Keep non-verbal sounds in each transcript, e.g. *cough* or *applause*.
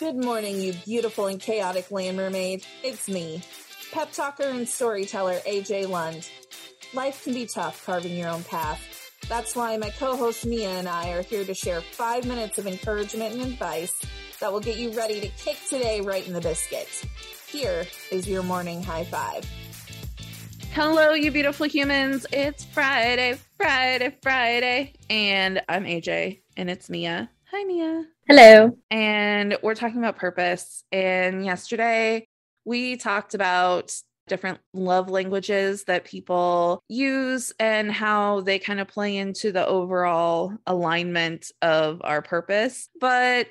Good morning, you beautiful and chaotic land mermaid. It's me, pep talker and storyteller AJ Lund. Life can be tough carving your own path. That's why my co-host Mia and I are here to share five minutes of encouragement and advice that will get you ready to kick today right in the biscuit. Here is your morning high five. Hello, you beautiful humans. It's Friday, Friday, Friday. And I'm AJ, and it's Mia. Hi, Mia. Hello. And we're talking about purpose. And yesterday we talked about different love languages that people use and how they kind of play into the overall alignment of our purpose. But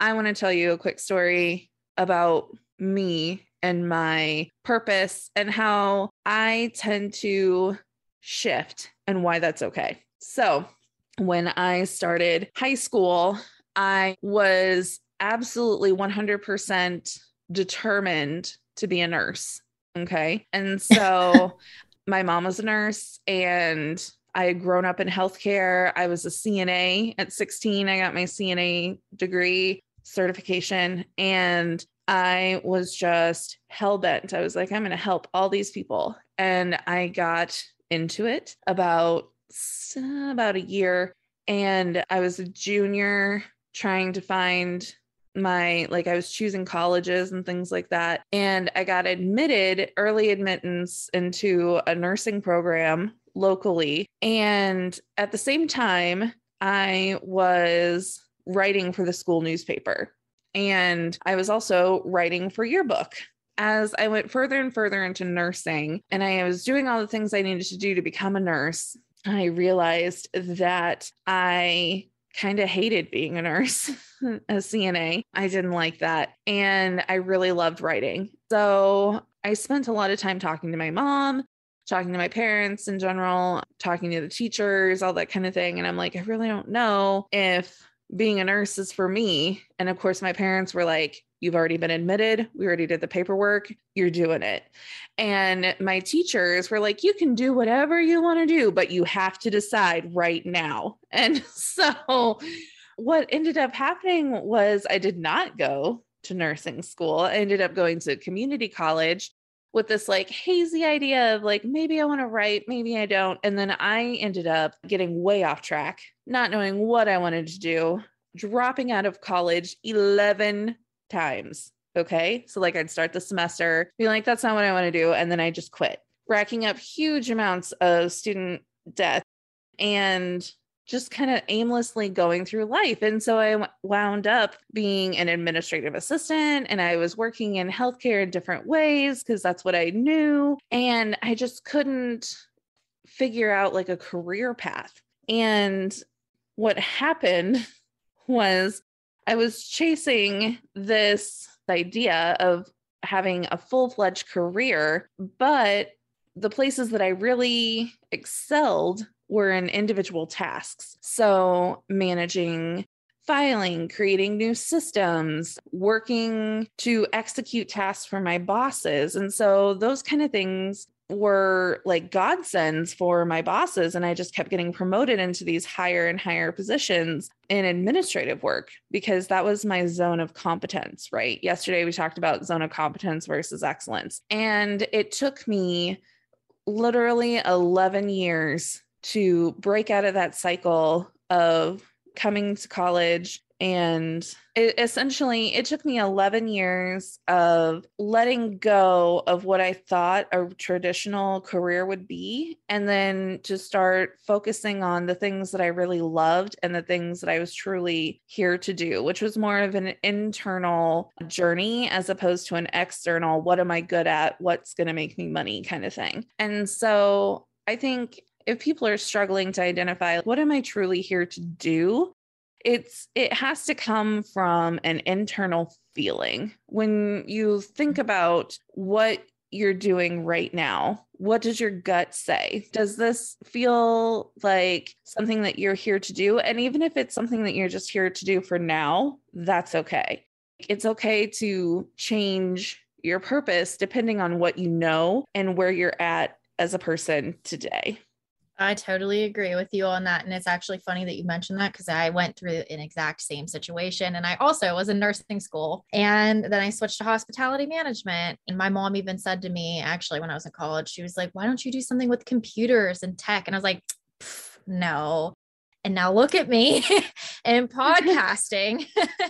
I want to tell you a quick story about me and my purpose and how I tend to shift and why that's okay. So, when I started high school, I was absolutely 100% determined to be a nurse. Okay. And so *laughs* my mom was a nurse and I had grown up in healthcare. I was a CNA at 16. I got my CNA degree certification and I was just hell bent. I was like, I'm going to help all these people. And I got into it about about a year and I was a junior trying to find my like I was choosing colleges and things like that. And I got admitted early admittance into a nursing program locally. And at the same time I was writing for the school newspaper. And I was also writing for yearbook. As I went further and further into nursing and I was doing all the things I needed to do to become a nurse I realized that I kind of hated being a nurse, *laughs* a CNA. I didn't like that. And I really loved writing. So I spent a lot of time talking to my mom, talking to my parents in general, talking to the teachers, all that kind of thing. And I'm like, I really don't know if being a nurse is for me. And of course, my parents were like, You've already been admitted. We already did the paperwork. You're doing it. And my teachers were like, You can do whatever you want to do, but you have to decide right now. *laughs* And so, what ended up happening was I did not go to nursing school. I ended up going to community college with this like hazy idea of like maybe I want to write, maybe I don't. And then I ended up getting way off track, not knowing what I wanted to do, dropping out of college 11 times. Okay. So, like, I'd start the semester, be like, that's not what I want to do. And then I just quit, racking up huge amounts of student debt and just kind of aimlessly going through life. And so I wound up being an administrative assistant and I was working in healthcare in different ways because that's what I knew. And I just couldn't figure out like a career path. And what happened *laughs* was I was chasing this idea of having a full fledged career, but the places that I really excelled were in individual tasks. So, managing filing, creating new systems, working to execute tasks for my bosses. And so, those kind of things were like godsends for my bosses and i just kept getting promoted into these higher and higher positions in administrative work because that was my zone of competence right? Yesterday we talked about zone of competence versus excellence and it took me literally 11 years to break out of that cycle of coming to college and it, essentially, it took me 11 years of letting go of what I thought a traditional career would be, and then to start focusing on the things that I really loved and the things that I was truly here to do, which was more of an internal journey as opposed to an external, what am I good at? What's going to make me money kind of thing. And so I think if people are struggling to identify what am I truly here to do, it's it has to come from an internal feeling. When you think mm-hmm. about what you're doing right now what does your gut say? Does this feel like something that you're here to do? And even if it's something that you're just here to do for now that's okay. It's okay to change your purpose depending on what you know and where you're at as a person today I totally agree with you on that. And it's actually funny that you mentioned that because I went through an exact same situation. And I also was in nursing school and then I switched to hospitality management. And my mom even said to me, actually, when I was in college, she was like, why don't you do something with computers and tech? And I was like, no. And now look at me *laughs* in *laughs* podcasting.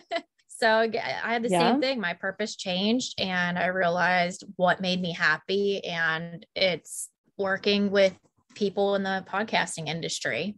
*laughs* so I had the yeah. same thing. My purpose changed and I realized what made me happy. And it's working with people in the podcasting industry.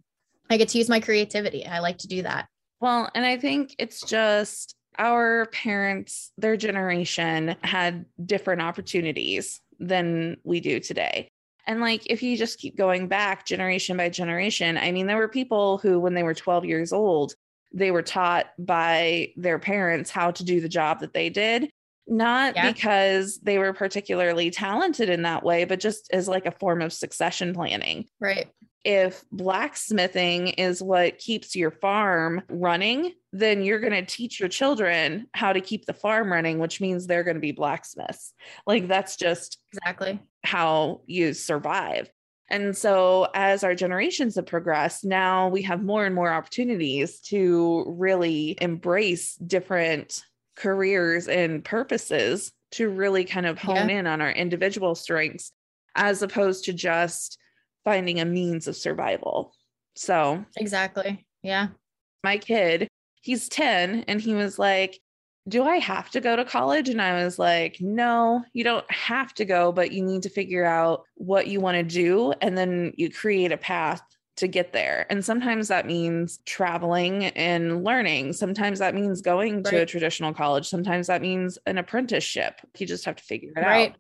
I get to use my creativity. I like to do that. Well, and I think it's just our parents, their generation had different opportunities than we do today. And like, if you just keep going back generation by generation, I mean, there were people who, when they were 12 years old, they were taught by their parents how to do the job that they did not yeah. because they were particularly talented in that way, but just as like a form of succession planning. Right. If blacksmithing is what keeps your farm running, then you're going to teach your children how to keep the farm running, which means they're going to be blacksmiths. Like that's just exactly how you survive. And so, as our generations have progressed, now we have more and more opportunities to really embrace different careers and purposes to really kind of hone yeah. in on our individual strengths as opposed to just finding a means of survival. So, exactly. Yeah. My kid, he's 10 and he was like, do I have to go to college? And I was like, no, you don't have to go, but you need to figure out what you want to do. And then you create a path to get there. And sometimes that means traveling and learning. Sometimes that means going right. to a traditional college. Sometimes that means an apprenticeship. You just have to figure it right. out.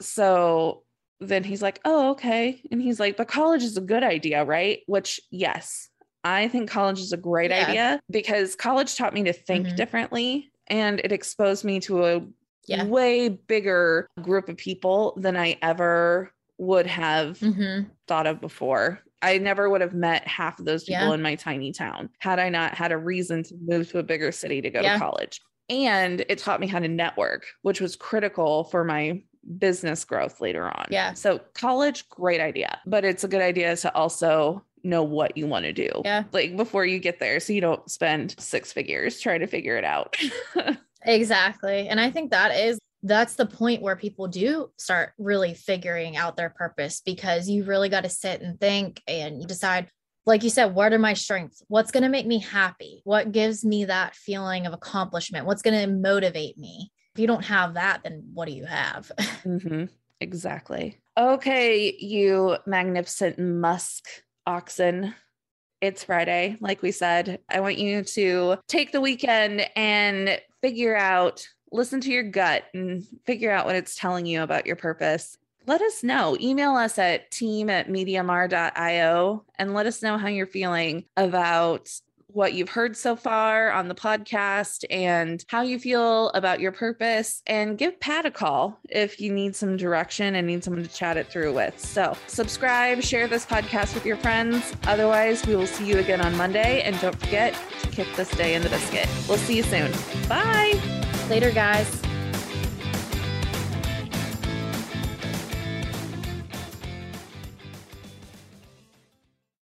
So then he's like, oh, okay. And he's like, but college is a good idea, right? Which, yes, I think college is a great yeah. idea because college taught me to think mm-hmm. differently and it exposed me to a yeah. way bigger group of people than I ever would have mm-hmm. thought of before. I never would have met half of those people yeah. in my tiny town had I not had a reason to move to a bigger city to go yeah. to college. And it taught me how to network, which was critical for my business growth later on. Yeah. So college, great idea, but it's a good idea to also know what you want to do. Yeah. Like before you get there so you don't spend six figures trying to figure it out. *laughs* exactly. And I think that is that's the point where people do start really figuring out their purpose because you really got to sit and think and decide like you said what are my strengths? What's going to make me happy? What gives me that feeling of accomplishment? What's going to motivate me? If you don't have that then what do you have? *laughs* Mm-hmm. exactly. Okay you magnificent musk oxen. It's Friday, like we said. I want you to take the weekend and figure out listen to your gut and figure out what it's telling you about your purpose. Let us know. Email us at team at mediamar.io and let us know how you're feeling about what you've heard so far on the podcast and how you feel about your purpose. And give Pat a call if you need some direction and need someone to chat it through with. So, subscribe, share this podcast with your friends. Otherwise, we will see you again on Monday. And don't forget to kick this day in the biscuit. We'll see you soon. Bye. Later, guys.